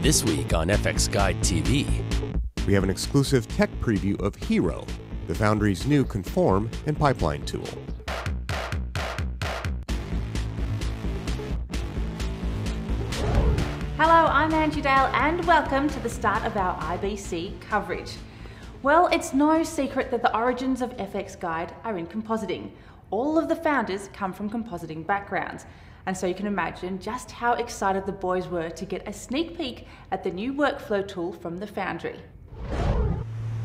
This week on fxguide TV, we have an exclusive tech preview of Hiero, the Foundry's new conform and pipeline tool. Hello, I'm Angie Dale, and welcome to the start of our IBC coverage. Well, it's no secret that the origins of fxguide are in compositing. All of the founders come from compositing backgrounds, and so you can imagine just how excited the boys were to get a sneak peek at the new workflow tool from the Foundry.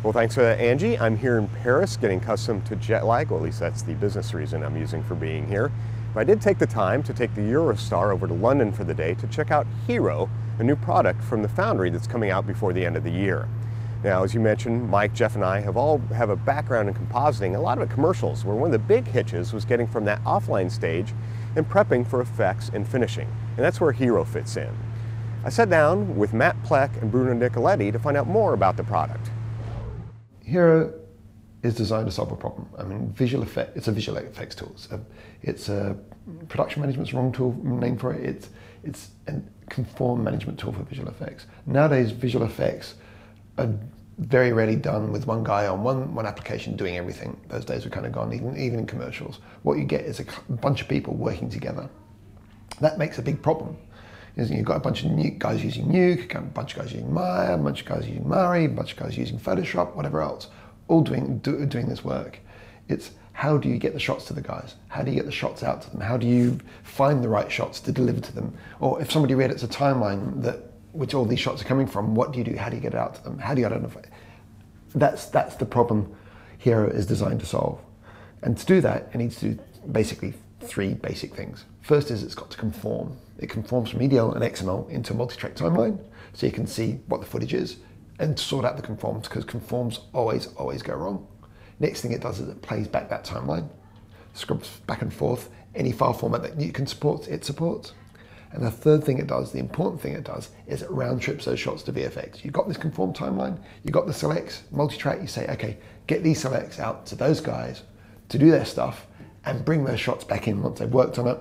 Well, thanks for that, Angie. I'm here in Paris getting accustomed to jet lag, or at least that's the business reason I'm using for being here. But I did take the time to take the Eurostar over to London for the day to check out Hiero, a new product from the Foundry that's coming out before the end of the year. Now, as you mentioned, Mike, Jeff, and I have all have a background in compositing, a lot of it commercials, where one of the big hitches was getting from that offline stage and prepping for effects and finishing. And that's where Hiero fits in. I sat down with Matt Plec and Bruno Nicoletti to find out more about the product. Hiero is designed to solve a problem. I mean, visual effect, it's a visual effects tool. It's a, it's a production management's wrong tool mm, name for it. It's, it's a conform management tool for visual effects. Nowadays, visual effects are very rarely done with one guy on one, one application doing everything. Those days are kind of gone, even, even in commercials. What you get is a bunch of people working together. That makes a big problem. You've got a bunch of guys using Nuke, a bunch of guys using Maya, a bunch of guys using Mari, a bunch of guys using Photoshop, whatever else, all doing, do, doing this work. It's how do you get the shots to the guys? How do you get the shots out to them? How do you find the right shots to deliver to them? Or if somebody read it's a timeline that which all these shots are coming from, what do you do? How do you get it out to them? How do you identify? That's, that's the problem Hiero is designed to solve. And to do that, it needs to do basically three basic things. First is it's got to conform. It conforms from EDL and XML into a multi-track timeline, so you can see what the footage is and sort out the conforms, because conforms always, always go wrong. Next thing it does is it plays back that timeline, scrubs back and forth, any file format that you can support, it supports. And the third thing it does, the important thing it does, is it round trips those shots to VFX. You've got this conform timeline, you've got the selects, multi-track, you say, okay, get these selects out to those guys to do their stuff and bring those shots back in once they've worked on it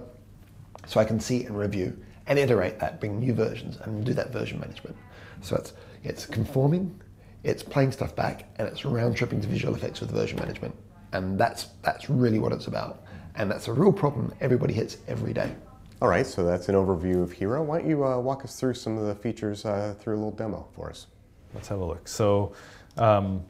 so I can see and review and iterate that, bring new versions and do that version management. So it's, it's conforming, it's playing stuff back, and it's round tripping to visual effects with version management. And that's, that's really what it's about. And that's a real problem everybody hits every day. All right, so that's an overview of Hiero. Why don't you uh, walk us through some of the features uh, through a little demo for us? Let's have a look. So, um,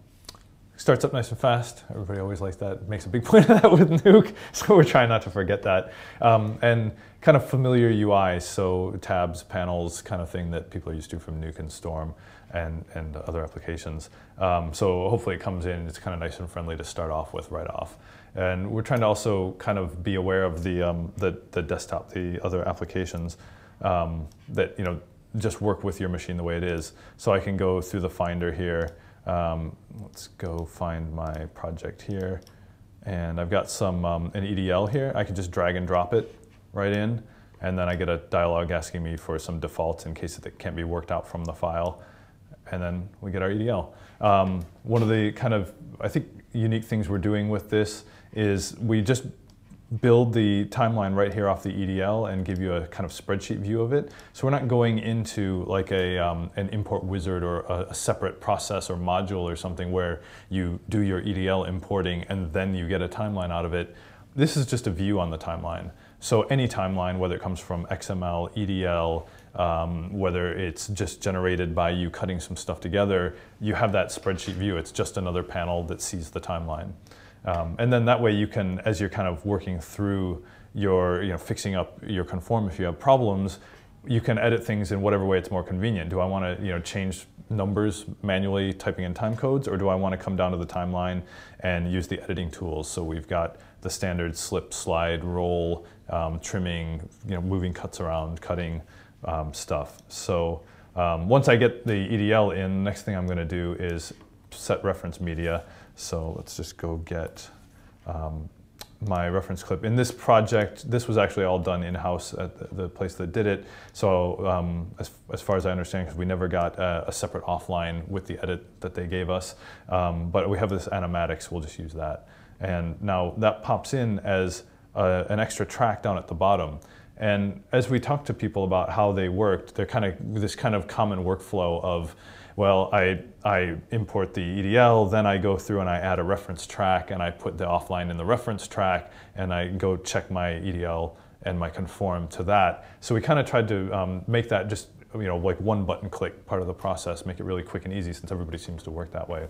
starts up nice and fast. Everybody always likes that. Makes a big point of that with Nuke, so we're trying not to forget that. Um, and kind of familiar UI, so tabs, panels, kind of thing that people are used to from Nuke and Storm and, and other applications. Um, so hopefully it comes in, it's kind of nice and friendly to start off with right off. And we're trying to also kind of be aware of the, um, the, the, desktop, the other applications um, that you know just work with your machine the way it is. So I can go through the Finder here. Um, let's go find my project here. And I've got some um, an EDL here. I can just drag and drop it right in. And then I get a dialog asking me for some defaults in case it can't be worked out from the file. And then we get our EDL. Um, one of the kind of, I think, unique things we're doing with this is we just build the timeline right here off the EDL and give you a kind of spreadsheet view of it. So we're not going into like a, um, an import wizard or a, a, separate process or module or something where you do your EDL importing and then you get a timeline out of it. This is just a view on the timeline. So any timeline, whether it comes from XML, EDL, um, whether it's just generated by you cutting some stuff together, you have that spreadsheet view. It's just another panel that sees the timeline. Um, and then that way you can, as you're kind of working through your, you know, fixing up your conform if you have problems, you can edit things in whatever way it's more convenient. Do I want to, you know, change numbers manually typing in time codes, or do I want to come down to the timeline and use the editing tools? So we've got the standard slip, slide, roll, um, trimming, you know, moving cuts around, cutting um, stuff. So um, once I get the EDL in, next thing I'm going to do is set reference media. So let's just go get um, my reference clip. In this project, this was actually all done in-house at the, the, place that did it. So um, as, as, far as I understand, because we never got a, a, separate offline with the edit that they gave us, um, but we have this animatics, we'll just use that. And now that pops in as a, an extra track down at the bottom. And as we talked to people about how they worked, they're kind of this kind of common workflow of, well, I, I import the EDL, then I go through and I add a reference track and I put the offline in the reference track and I go check my EDL and my conform to that. So we kind of tried to um, make that just you know like one button click part of the process, make it really quick and easy since everybody seems to work that way.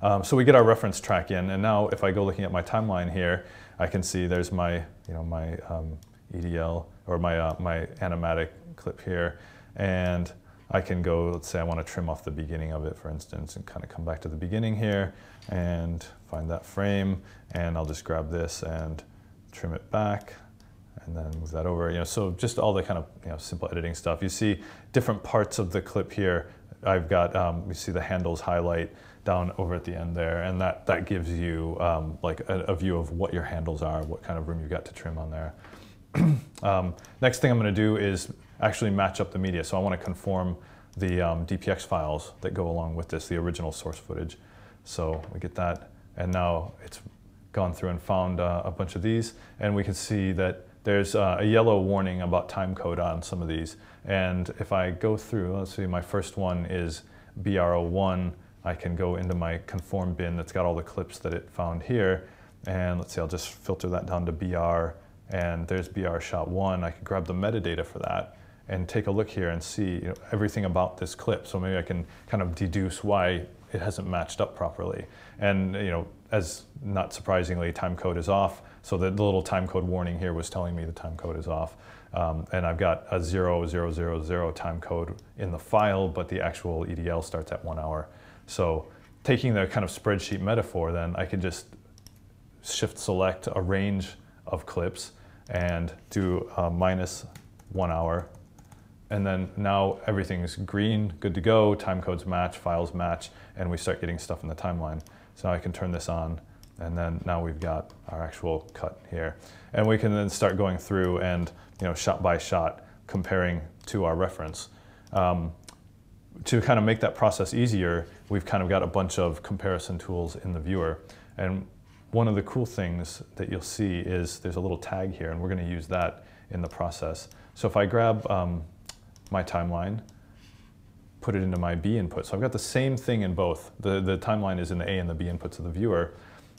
Um, so we get our reference track in, and now if I go looking at my timeline here, I can see there's my you know my um, EDL or my uh, my animatic clip here, and I can go. Let's say I want to trim off the beginning of it, for instance, and kind of come back to the beginning here and find that frame, and I'll just grab this and trim it back and then move that over. You know, so just all the kind of you know, simple editing stuff. You see different parts of the clip here. I've got, um, you see the handles highlight down over at the end there, and that, that gives you um, like a, a, view of what your handles are, what kind of room you've got to trim on there. um, next thing I'm gonna do is actually match up the media. So I wanna conform the um, DPX files that go along with this, the original source footage. So we get that, and now it's gone through and found uh, a bunch of these, and we can see that there's uh, a yellow warning about time code on some of these. And if I go through, let's see, my first one is BR01. I can go into my conform bin that's got all the clips that it found here. And let's see, I'll just filter that down to BR. And there's BR shot one. I can grab the metadata for that and take a look here and see you know, everything about this clip. So maybe I can kind of deduce why it hasn't matched up properly. And you know, as not surprisingly, time code is off. So the, the little time code warning here was telling me the time code is off. Um, and I've got a 0000 time code in the file, but the actual EDL starts at one hour. So taking the kind of spreadsheet metaphor, then I can just shift select a range of clips and do minus one hour. And then now everything's green, good to go, time codes match, files match, and we start getting stuff in the timeline. So now I can turn this on and then now we've got our actual cut here. And we can then start going through and, you know, shot by shot, comparing to our reference. Um, to kind of make that process easier, we've kind of got a bunch of comparison tools in the viewer. And one of the cool things that you'll see is there's a little tag here, and we're going to use that in the process. So if I grab um, my timeline, put it into my B input, so I've got the same thing in both. The, the timeline is in the A and the B inputs of the viewer.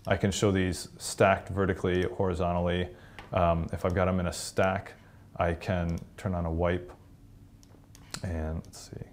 I can show these stacked vertically, horizontally. Um, if I've got them in a stack, I can turn on a wipe and let's see.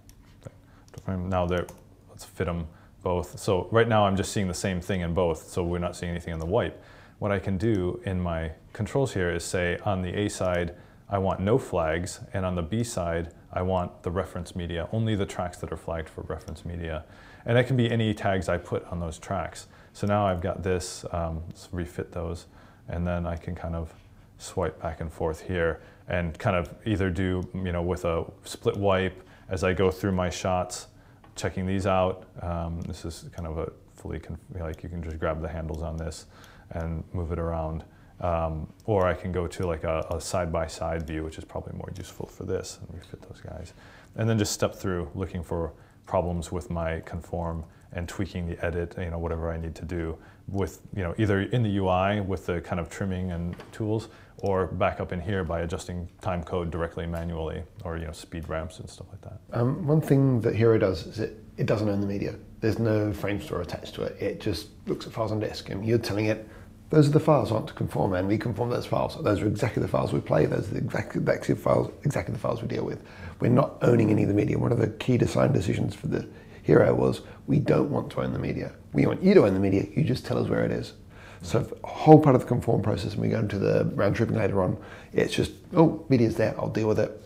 Now they're, let's fit them both. So right now I'm just seeing the same thing in both, so we're not seeing anything in the wipe. What I can do in my controls here is say on the A side, I want no flags, and on the B side, I want the reference media, only the tracks that are flagged for reference media. And that can be any tags I put on those tracks. So now I've got this, um, let's refit those, and then I can kind of swipe back and forth here and kind of either do, you know, with a split wipe as I go through my shots, checking these out. Um, this is kind of a fully, like you can just grab the handles on this and move it around. Um, or I can go to like a side-by-side -side view, which is probably more useful for this, and refit those guys. And then just step through looking for problems with my conform and tweaking the edit, you know, whatever I need to do with, you know, either in the UI with the kind of trimming and tools or back up in here by adjusting time code directly manually or, you know, speed ramps and stuff like that. Um, one thing that Hiero does is it, it doesn't own the media. There's no frame store attached to it. It just looks at files on disk and you're telling it, those are the files I want to conform and we conform those files. Those are exactly the files we play. Those are the exact, exactly files, exactly the files we deal with. We're not owning any of the media. One of the key design decisions for the Hiero was we don't want to own the media. We want you to own the media, you just tell us where it is. So whole part of the conform process, and we go into the round tripping later on, it's just, oh, media's there, I'll deal with it.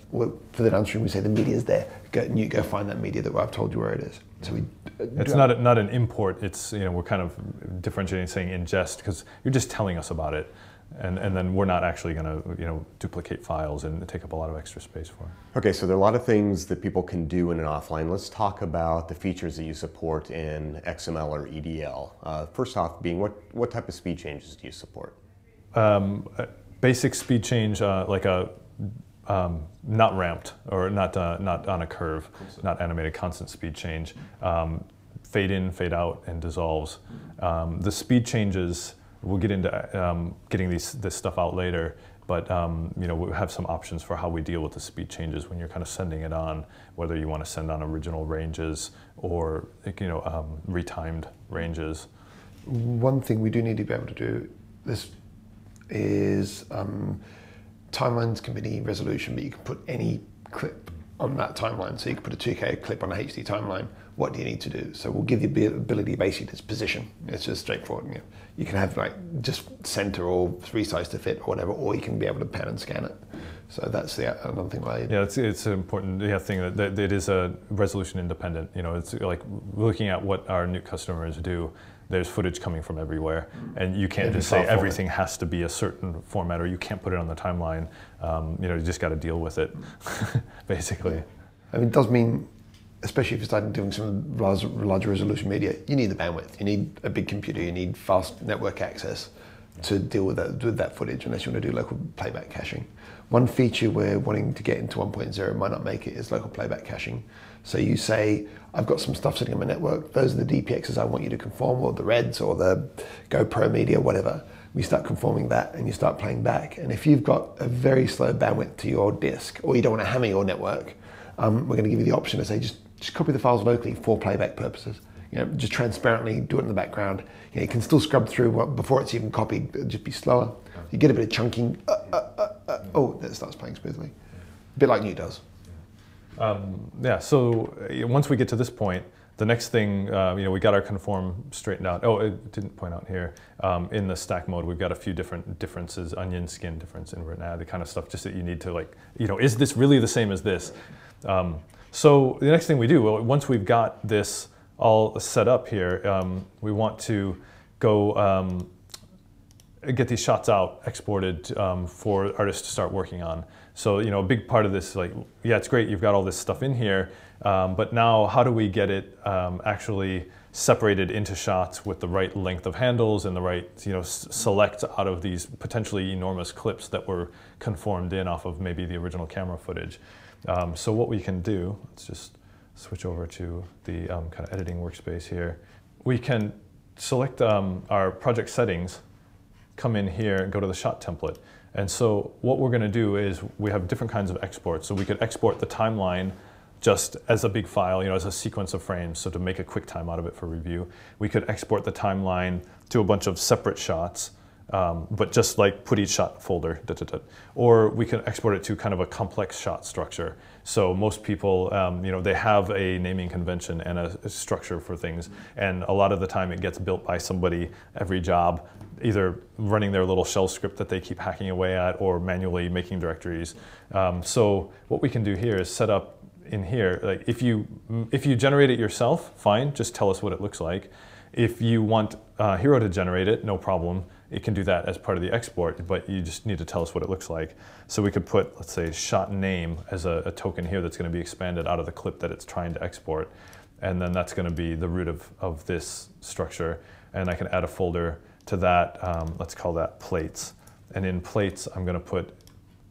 For the downstream, we say the media's there. Go, and you go find that media that I've told you where it is. So we. It's not a, not an import. It's you know we're kind of differentiating, saying ingest because you're just telling us about it and, and then we're not actually going to you know duplicate files and take up a lot of extra space for it. Okay, so there are a lot of things that people can do in an offline. Let's talk about the features that you support in XML or EDL. Uh, first off, being what what type of speed changes do you support? Um, basic speed change, uh, like a um, not ramped or not uh, not on a curve, constant. not animated constant speed change. Um, fade in, fade out, and dissolves. Um, the speed changes We'll get into um, getting these, this stuff out later, but um, you know we have some options for how we deal with the speed changes when you're kind of sending it on, whether you want to send on original ranges or you know um, retimed ranges. One thing we do need to be able to do this is um, timelines can be any resolution, but you can put any clip on that timeline. So you can put a 2K clip on a HD timeline. What do you need to do? So we'll give you the ability basically to position. It's just straightforward. You, know, you can have like just center or resize to fit or whatever, or you can be able to pan and scan it. So that's the another thing. I yeah, it's it's an important yeah, thing that, that it is a resolution independent. You know, it's like looking at what our new customers do there's footage coming from everywhere, and you can't just say everything format. has to be a certain format, or you can't put it on the timeline. Um, you know, you just got to deal with it, basically. I mean, it does mean, especially if you're starting doing some large, larger resolution media, you need the bandwidth. You need a big computer. You need fast network access to deal with that with that footage, unless you want to do local playback caching. One feature we're wanting to get into 1.0 might not make it is local playback caching. So you say, I've got some stuff sitting on my network. Those are the DPXs I want you to conform, or the Reds, or the GoPro Media, whatever. We start conforming that, and you start playing back. And if you've got a very slow bandwidth to your disk, or you don't want to hammer your network, um, we're going to give you the option to say just just copy the files locally for playback purposes. You know, just transparently do it in the background. You, know, you can still scrub through before it's even copied. It'll just be slower. You get a bit of chunking. Uh, uh, uh, uh oh, then it starts playing smoothly. A bit like Nuke does. Um, yeah, so uh, once we get to this point, the next thing, uh, you know, we got our conform straightened out. Oh, it didn't point out here. Um, in the stack mode, we've got a few different differences, onion skin difference, invert nav, the kind of stuff just that you need to like, you know, is this really the same as this? Um, so the next thing we do, well, once we've got this all set up here, um, we want to go um, get these shots out, exported um, for artists to start working on. So, you know, a big part of this, like, yeah, it's great, you've got all this stuff in here, um, but now how do we get it um, actually separated into shots with the right length of handles and the right, you know, select out of these potentially enormous clips that were conformed in off of maybe the original camera footage. Um, so what we can do, let's just switch over to the um, kind of editing workspace here. We can select um, our project settings, come in here, and go to the shot template. And so what we're going to do is we have different kinds of exports. So we could export the timeline just as a big file, you know, as a sequence of frames, so to make a quick time out of it for review. We could export the timeline to a bunch of separate shots, um, but just like put each shot folder, da, da, da. or we can export it to kind of a complex shot structure. So most people, um, you know, they have a naming convention and a, a structure for things, and a lot of the time it gets built by somebody every job either running their little shell script that they keep hacking away at or manually making directories. Um, so what we can do here is set up in here, like if you, if you generate it yourself, fine, just tell us what it looks like. If you want uh, Hiero to generate it, no problem. It can do that as part of the export, but you just need to tell us what it looks like. So we could put, let's say, shot name as a, a token here that's going to be expanded out of the clip that it's trying to export. And then that's going to be the root of, of this structure. And I can add a folder to that, um, let's call that plates. And in plates, I'm going to put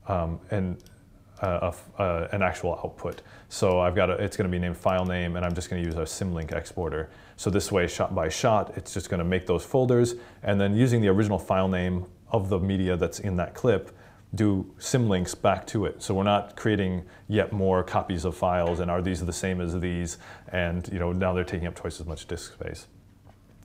um, an, uh, uh, an actual output. So I've got a, it's going to be named file name, and I'm just going to use a symlink exporter. So this way, shot by shot, it's just going to make those folders, and then using the original file name of the media that's in that clip, do symlinks back to it. So we're not creating yet more copies of files, and are these the same as these? And you know now they're taking up twice as much disk space.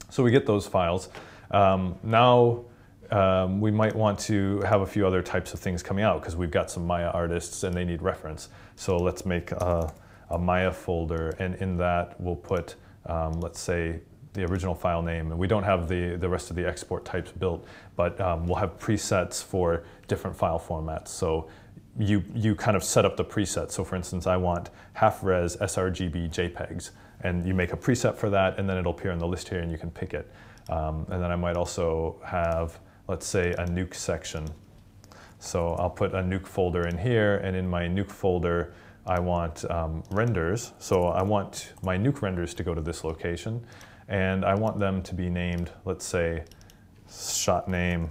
So we get those files. Um, now um, we might want to have a few other types of things coming out because we've got some Maya artists and they need reference. So let's make a, a Maya folder and in that we'll put, um, let's say, the original file name. And we don't have the, the rest of the export types built, but um, we'll have presets for different file formats. So you, you kind of set up the preset. So for instance, I want half res sRGB JPEGs and you make a preset for that and then it'll appear in the list here and you can pick it. Um, and then I might also have, let's say, a nuke section. So I'll put a nuke folder in here, and in my nuke folder, I want um, renders. So I want my nuke renders to go to this location, and I want them to be named, let's say, shot name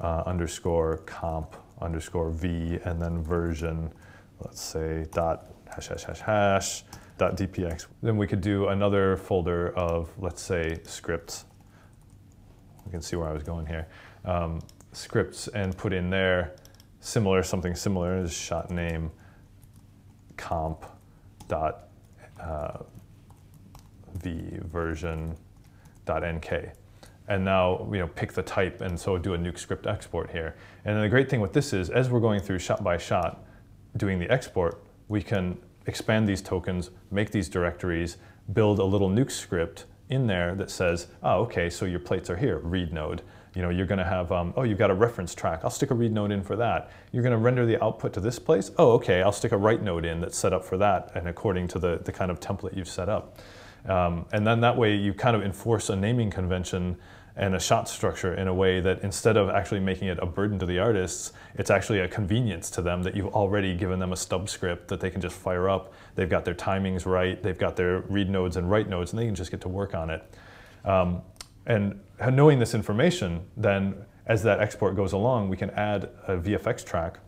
uh, underscore comp underscore v, and then version, let's say, dot hash hash hash hash, dot .dpx. Then we could do another folder of, let's say, scripts. You can see where I was going here. Um, scripts and put in there similar, something similar, is shot name comp dot uh, version dot nk. And now, you know, pick the type and so do a nuke script export here. And the great thing with this is, as we're going through shot by shot, doing the export, we can expand these tokens, make these directories, build a little nuke script in there that says, oh, okay, so your plates are here, read node. You know, you're going to have, um, oh, you've got a reference track. I'll stick a read node in for that. You're going to render the output to this place. Oh, okay, I'll stick a write node in that's set up for that and according to the, the kind of template you've set up. Um, and then that way you kind of enforce a naming convention and a shot structure in a way that instead of actually making it a burden to the artists, it's actually a convenience to them that you've already given them a stub script that they can just fire up. They've got their timings right, they've got their read nodes and write nodes, and they can just get to work on it. Um, and knowing this information, then as that export goes along, we can add a VFX track,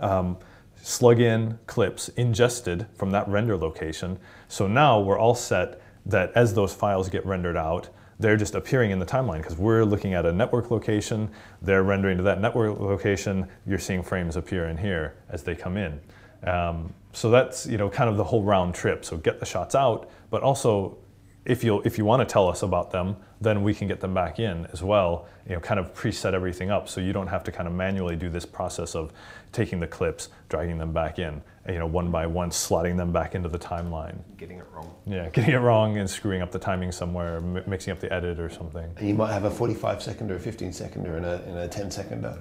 um, slug in clips ingested from that render location. So now we're all set that as those files get rendered out, they're just appearing in the timeline because we're looking at a network location, they're rendering to that network location, you're seeing frames appear in here as they come in. Um, so that's you know kind of the whole round trip. So get the shots out, but also if you if you want to tell us about them, then we can get them back in as well. You know, kind of preset everything up so you don't have to kind of manually do this process of taking the clips, dragging them back in, you know, one by one, slotting them back into the timeline. Getting it wrong. Yeah, getting it wrong and screwing up the timing somewhere, mixing up the edit or something. And you might have a 45 second or a 15 second or in a, in a 10 seconder.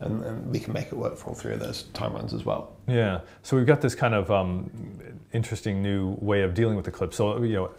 And, and, we can make it work for all three of those timelines as well. Yeah, so we've got this kind of um, interesting new way of dealing with the clip. So, you know,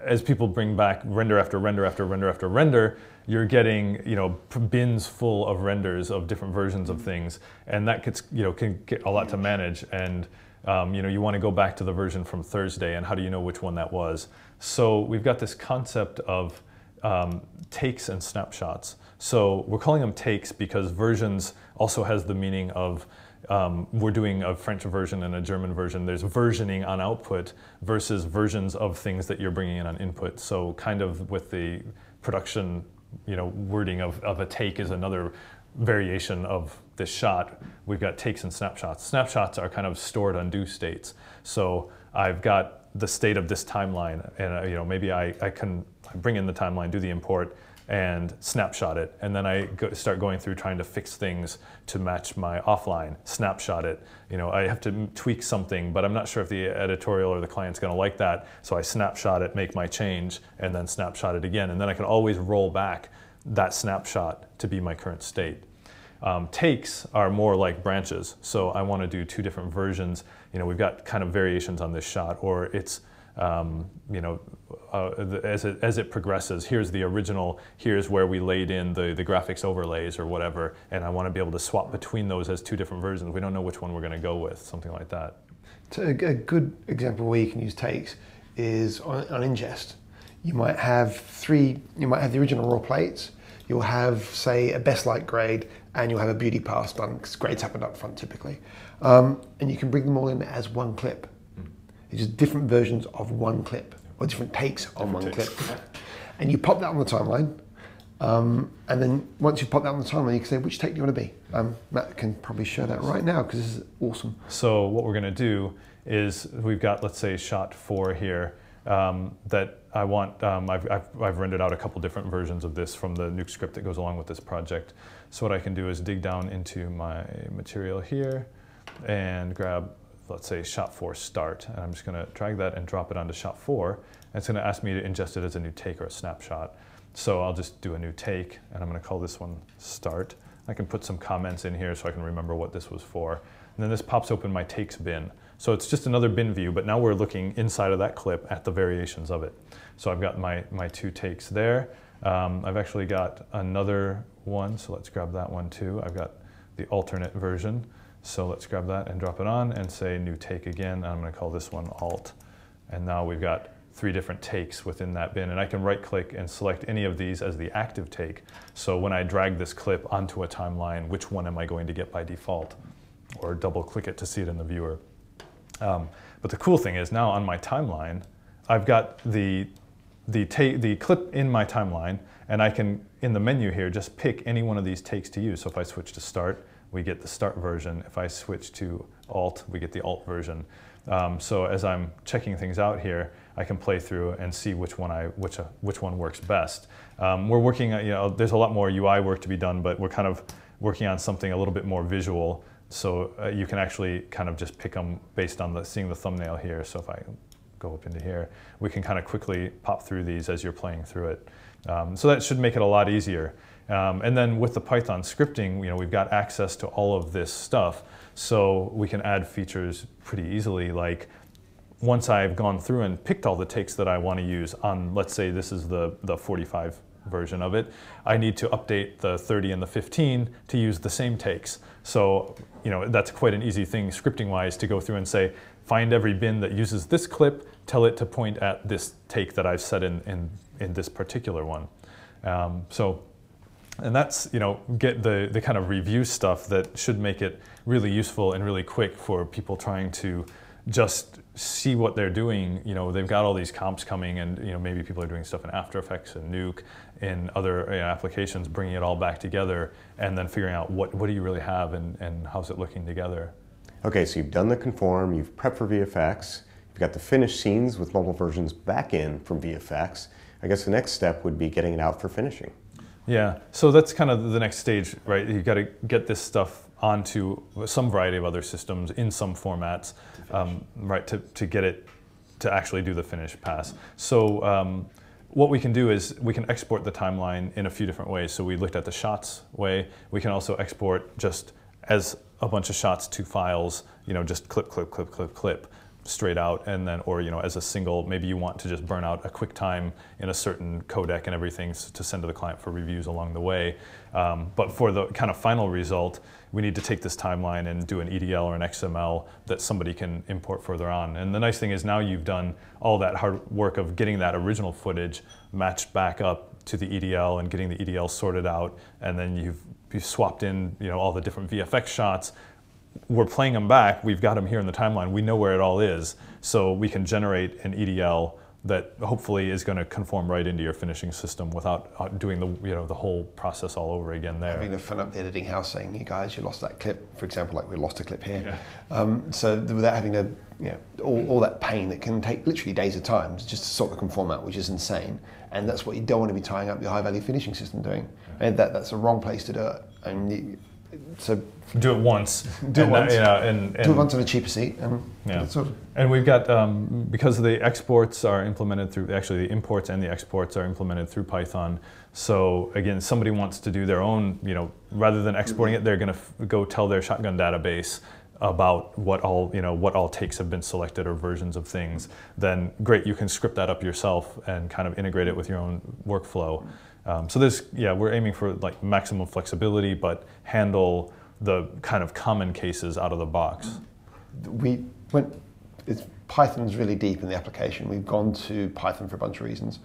as people bring back render after render after render after render, you're getting you know bins full of renders of different versions of things, and that gets you know can get a lot to manage. And um, you know you want to go back to the version from Thursday, and how do you know which one that was? So we've got this concept of um, takes and snapshots. So we're calling them takes because versions also has the meaning of um, we're doing a French version and a German version. There's versioning on output versus versions of things that you're bringing in on input. So kind of with the production, you know, wording of, of a take is another variation of this shot. We've got takes and snapshots. Snapshots are kind of stored undo states. So I've got the state of this timeline and uh, you know maybe I, I can bring in the timeline, do the import, and snapshot it. And then I go, start going through trying to fix things to match my offline, snapshot it. You know, I have to tweak something, but I'm not sure if the editorial or the client's gonna like that. So I snapshot it, make my change, and then snapshot it again. And then I can always roll back that snapshot to be my current state. Um, takes are more like branches. So I wanna do two different versions. You know, we've got kind of variations on this shot, or it's um, you know, uh, as, it, as it progresses, here's the original, here's where we laid in the, the graphics overlays or whatever, and I want to be able to swap between those as two different versions. We don't know which one we're going to go with, something like that. So a, good example where you can use takes is on, on ingest. You might have three, you might have the original raw plates, you'll have, say, a best light grade, and you'll have a beauty pass done, because grades happen up front typically. Um, and you can bring them all in as one clip. It's just different versions of one clip or different takes on one takes. clip. And you pop that on the timeline. Um, and then once you pop that on the timeline, you can say, which take do you want to be? Um, Matt can probably show that right now because this is awesome. So what we're going to do is we've got, let's say, shot four here um, that I want, um, I've, I've, I've, rendered out a couple different versions of this from the nuke script that goes along with this project. So what I can do is dig down into my material here and grab let's say shot four start, and I'm just gonna drag that and drop it onto shot four, and it's gonna ask me to ingest it as a new take or a snapshot. So I'll just do a new take, and I'm gonna call this one start. I can put some comments in here so I can remember what this was for. And then this pops open my takes bin. So it's just another bin view, but now we're looking inside of that clip at the variations of it. So I've got my, my two takes there. Um, I've actually got another one, so let's grab that one too. I've got the alternate version. So let's grab that and drop it on and say new take again. I'm going to call this one alt. And now we've got three different takes within that bin. And I can right click and select any of these as the active take. So when I drag this clip onto a timeline, which one am I going to get by default? Or double click it to see it in the viewer. Um, but the cool thing is now on my timeline, I've got the the, the clip in my timeline, and I can, in the menu here, just pick any one of these takes to use. So if I switch to start, we get the start version. If I switch to alt, we get the alt version. Um, so as I'm checking things out here, I can play through and see which one I which uh, which one works best. Um, we're working, you know, there's a lot more UI work to be done, but we're kind of working on something a little bit more visual. So uh, you can actually kind of just pick them based on the seeing the thumbnail here. So if I go up into here, we can kind of quickly pop through these as you're playing through it. Um, so that should make it a lot easier. Um, and then with the Python scripting, you know, we've got access to all of this stuff, so we can add features pretty easily. Like once I've gone through and picked all the takes that I want to use on, let's say this is the, the 45 version of it, I need to update the 30 and the 15 to use the same takes. So, you know, that's quite an easy thing scripting wise to go through and say, find every bin that uses this clip, tell it to point at this take that I've set in, in, in this particular one. Um, so, and that's, you know, get the, the kind of review stuff that should make it really useful and really quick for people trying to just see what they're doing. You know, they've got all these comps coming, and you know maybe people are doing stuff in After Effects and Nuke, and other you know, applications, bringing it all back together, and then figuring out what what do you really have and and how's it looking together. Okay, so you've done the conform, you've prepped for VFX, you've got the finished scenes with mobile versions back in from VFX. I guess the next step would be getting it out for finishing. Yeah, so that's kind of the next stage, right? You've got to get this stuff onto some variety of other systems in some formats, um, right, to, to get it to actually do the finish pass. So um, what we can do is we can export the timeline in a few different ways. So we looked at the shots way. We can also export just as a bunch of shots to files, you know, just clip, clip, clip, clip, clip straight out and then or you know as a single maybe you want to just burn out a quick time in a certain codec and everything to send to the client for reviews along the way um, but for the kind of final result we need to take this timeline and do an EDL or an XML that somebody can import further on. And the nice thing is now you've done all that hard work of getting that original footage matched back up to the EDL and getting the EDL sorted out, and then you've, you've swapped in you know all the different VFX shots. We're playing them back. We've got them here in the timeline. We know where it all is, so we can generate an EDL that hopefully is going to conform right into your finishing system without uh, doing the you know the whole process all over again there. Having the fun up the editing house saying, "You guys, you lost that clip." For example, like we lost a clip here. Yeah. Um, so without having to, you know, all, all that pain that can take literally days of time just to sort the conform out, which is insane. And that's what you don't want to be tying up your high value finishing system doing. And that that's the wrong place to do it. And you, so do it once. Do it once. That, you know, and, and, do it once on a cheaper seat, and yeah. Sort of and we've got um, because the exports are implemented through actually the imports and the exports are implemented through Python. So again, somebody wants to do their own, you know, rather than exporting it, they're going to go tell their shotgun database about what all you know what all takes have been selected or versions of things. Then great, you can script that up yourself and kind of integrate it with your own workflow. Um, so this, yeah, we're aiming for like maximum flexibility, but handle the kind of common cases out of the box. We went, it's, Python's really deep in the application. We've gone to Python for a bunch of reasons.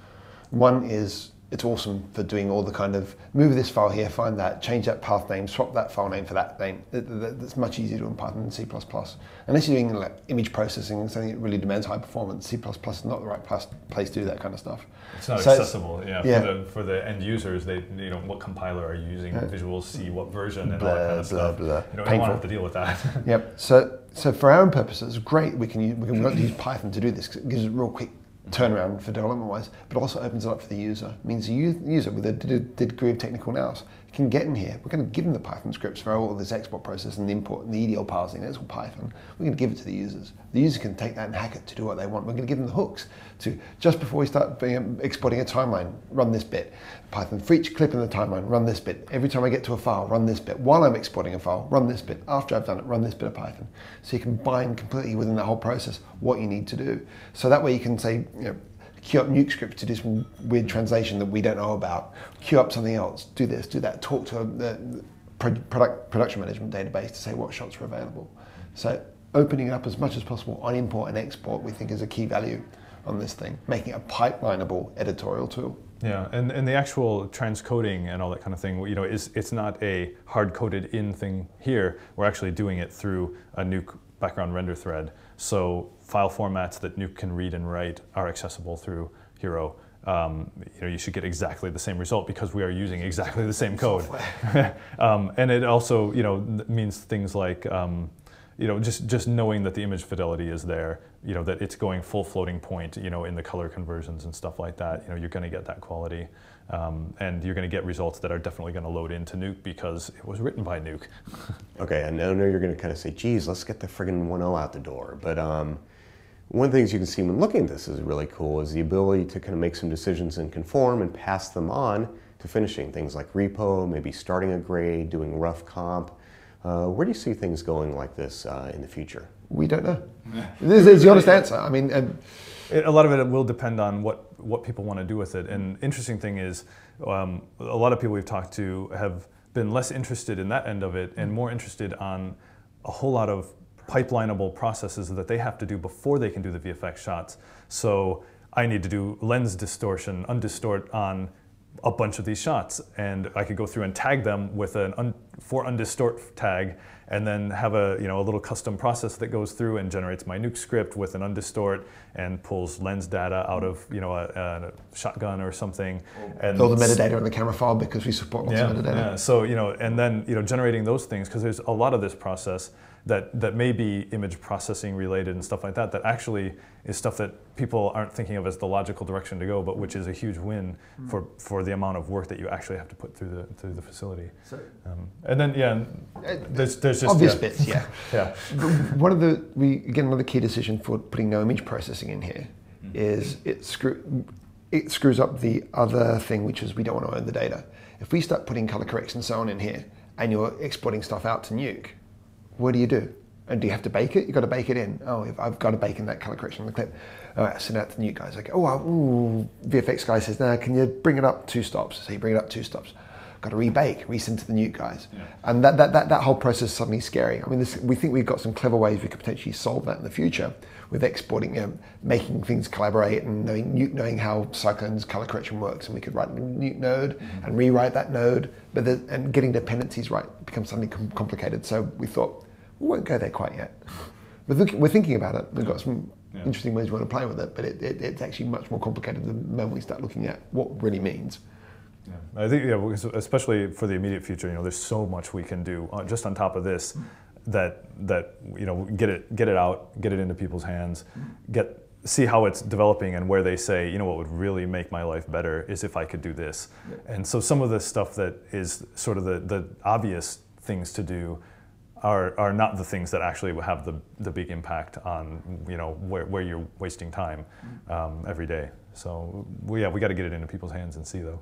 One is it's awesome for doing all the kind of move this file here, find that, change that path name, swap that file name for that name. That's much easier to do in Python than C++. Unless you're doing like image processing, something that really demands high performance, C++ is not the right place to do that kind of stuff. It's not so accessible, yeah, yeah. For, the, for the end users, they, you know, what compiler are you using, yeah. Visual C, what version, and blah, all that kind of blah, stuff. Blah. You don't want to have to deal with that. yep. So, so for our own purposes, great. We can use, we can use Python to do this. It gives us real quick turnaround for development wise, but also opens it up for the user. It means the user with a degree of technical nous can get in here. We're going to give them the Python scripts for all this export process and the import and the EDL parsing. That's all Python. We're going to give it to the users. The user can take that and hack it to do what they want. We're going to give them the hooks to just before we start um, exporting a timeline, run this bit. Python for each clip in the timeline, run this bit. Every time I get to a file, run this bit. While I'm exporting a file, run this bit. After I've done it, run this bit of Python. So you can bind completely within that whole process what you need to do. So that way you can say, you know, queue up Nuke script to do some weird translation that we don't know about, queue up something else, do this, do that, talk to the product, production management database to say what shots are available. So opening it up as much as possible on import and export we think is a key value on this thing, making it a pipelineable editorial tool. Yeah, and, and the actual transcoding and all that kind of thing, you know, is it's not a hard-coded in thing here. We're actually doing it through a Nuke background render thread. So file formats that Nuke can read and write are accessible through Hiero. um, you know, you should get exactly the same result because we are using exactly the same code. um, and it also, you know, means things like, um, you know, just, just knowing that the image fidelity is there, you know, that it's going full floating point, you know, in the color conversions and stuff like that, you know, you're going to get that quality. Um, and you're going to get results that are definitely going to load into Nuke because it was written by Nuke. okay, and I know you're going to kind of say, geez, let's get the friggin' 1.0 out the door. But um, one of the things you can see when looking at this is really cool is the ability to kind of make some decisions and conform and pass them on to finishing. Things like repo, maybe starting a grade, doing rough comp. Uh, where do you see things going like this uh, in the future? We don't know. this is the honest answer. I mean, it, a lot of it will depend on what, what people want to do with it. And interesting thing is, um, a lot of people we've talked to have been less interested in that end of it and more interested on a whole lot of pipelinable processes that they have to do before they can do the VFX shots. So I need to do lens distortion, undistort on a bunch of these shots and I could go through and tag them with an un, for undistort tag and then have a you know a little custom process that goes through and generates my nuke script with an undistort and pulls lens data out of you know a, a shotgun or something and all the metadata in the camera file because we support lots yeah, of metadata. Yeah. So you know and then you know generating those things because there's a lot of this process that, that may be image processing related and stuff like that, that actually is stuff that people aren't thinking of as the logical direction to go, but which is a huge win mm. for, for the amount of work that you actually have to put through the, through the facility. So, um, and then, yeah, uh, there's, there's just... Obvious yeah. bits, yeah. yeah. One of the, we, again, another key decision for putting no image processing in here mm. is it, screw, it screws up the other thing, which is we don't want to own the data. If we start putting color corrects and so on in here, and you're exporting stuff out to Nuke, what do you do? And do you have to bake it? You've got to bake it in. Oh, I've got to bake in that color correction on the clip. All right, send out to the Nuke guys. Like, oh, ooh, VFX guy says, now can you bring it up two stops? So you bring it up two stops. Got to rebake, resend to the Nuke guys. Yeah. And that, that, that, that whole process is suddenly scary. I mean, this, we think we've got some clever ways we could potentially solve that in the future with exporting, you know, making things collaborate and knowing, knowing how Cyclone's color correction works. And we could write a Nuke node mm-hmm. and rewrite that node, but the, and getting dependencies right becomes suddenly complicated. So we thought, we won't go there quite yet. We're, thinking about it. We've got some yeah. interesting ways we want to play with it, but it, it, it's actually much more complicated the moment we start looking at what really means. Yeah. I think, yeah, especially for the immediate future, you know, there's so much we can do uh, just on top of this that that you know get it get it out, get it into people's hands, get see how it's developing and where they say, you know, what would really make my life better is if I could do this. Yeah. And so some of the stuff that is sort of the, the obvious things to do are, are not the things that actually have the, the big impact on you know where, where you're wasting time um, every day. So we, yeah, we got to get it into people's hands and see though.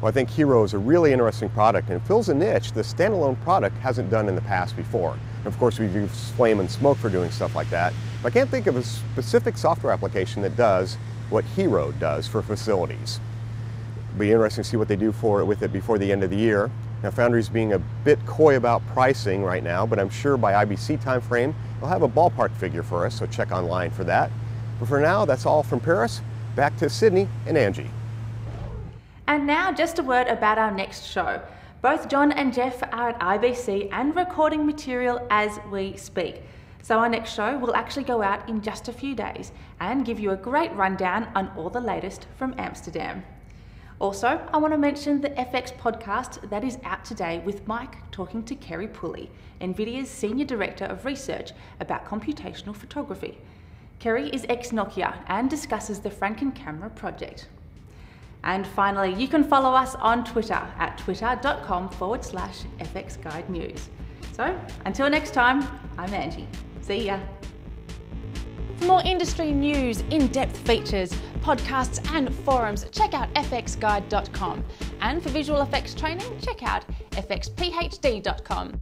Well, I think Hiero is a really interesting product and it fills a niche the standalone product hasn't done in the past before. And of course, we've used Flame and Smoke for doing stuff like that. But I can't think of a specific software application that does what Hiero does for facilities. It'll be interesting to see what they do for it with it before the end of the year. Now Foundry's being a bit coy about pricing right now, but I'm sure by IBC timeframe, they'll have a ballpark figure for us, so check online for that. But for now, that's all from Paris. Back to Sydney and Angie. And now just a word about our next show. Both John and Jeff are at IBC and recording material as we speak. So our next show will actually go out in just a few days and give you a great rundown on all the latest from Amsterdam. Also, I want to mention the FX podcast that is out today with Mike talking to Kari Pulli, NVIDIA's Senior Director of Research about computational photography. Kari is ex Nokia and discusses the Frankencamera project. And finally, you can follow us on Twitter at twitter.com forward slash FX Guide News. So until next time, I'm Angie. See ya. For more industry news, in depth features, podcasts, and forums, check out fxguide.com. And for visual effects training, check out fxphd.com.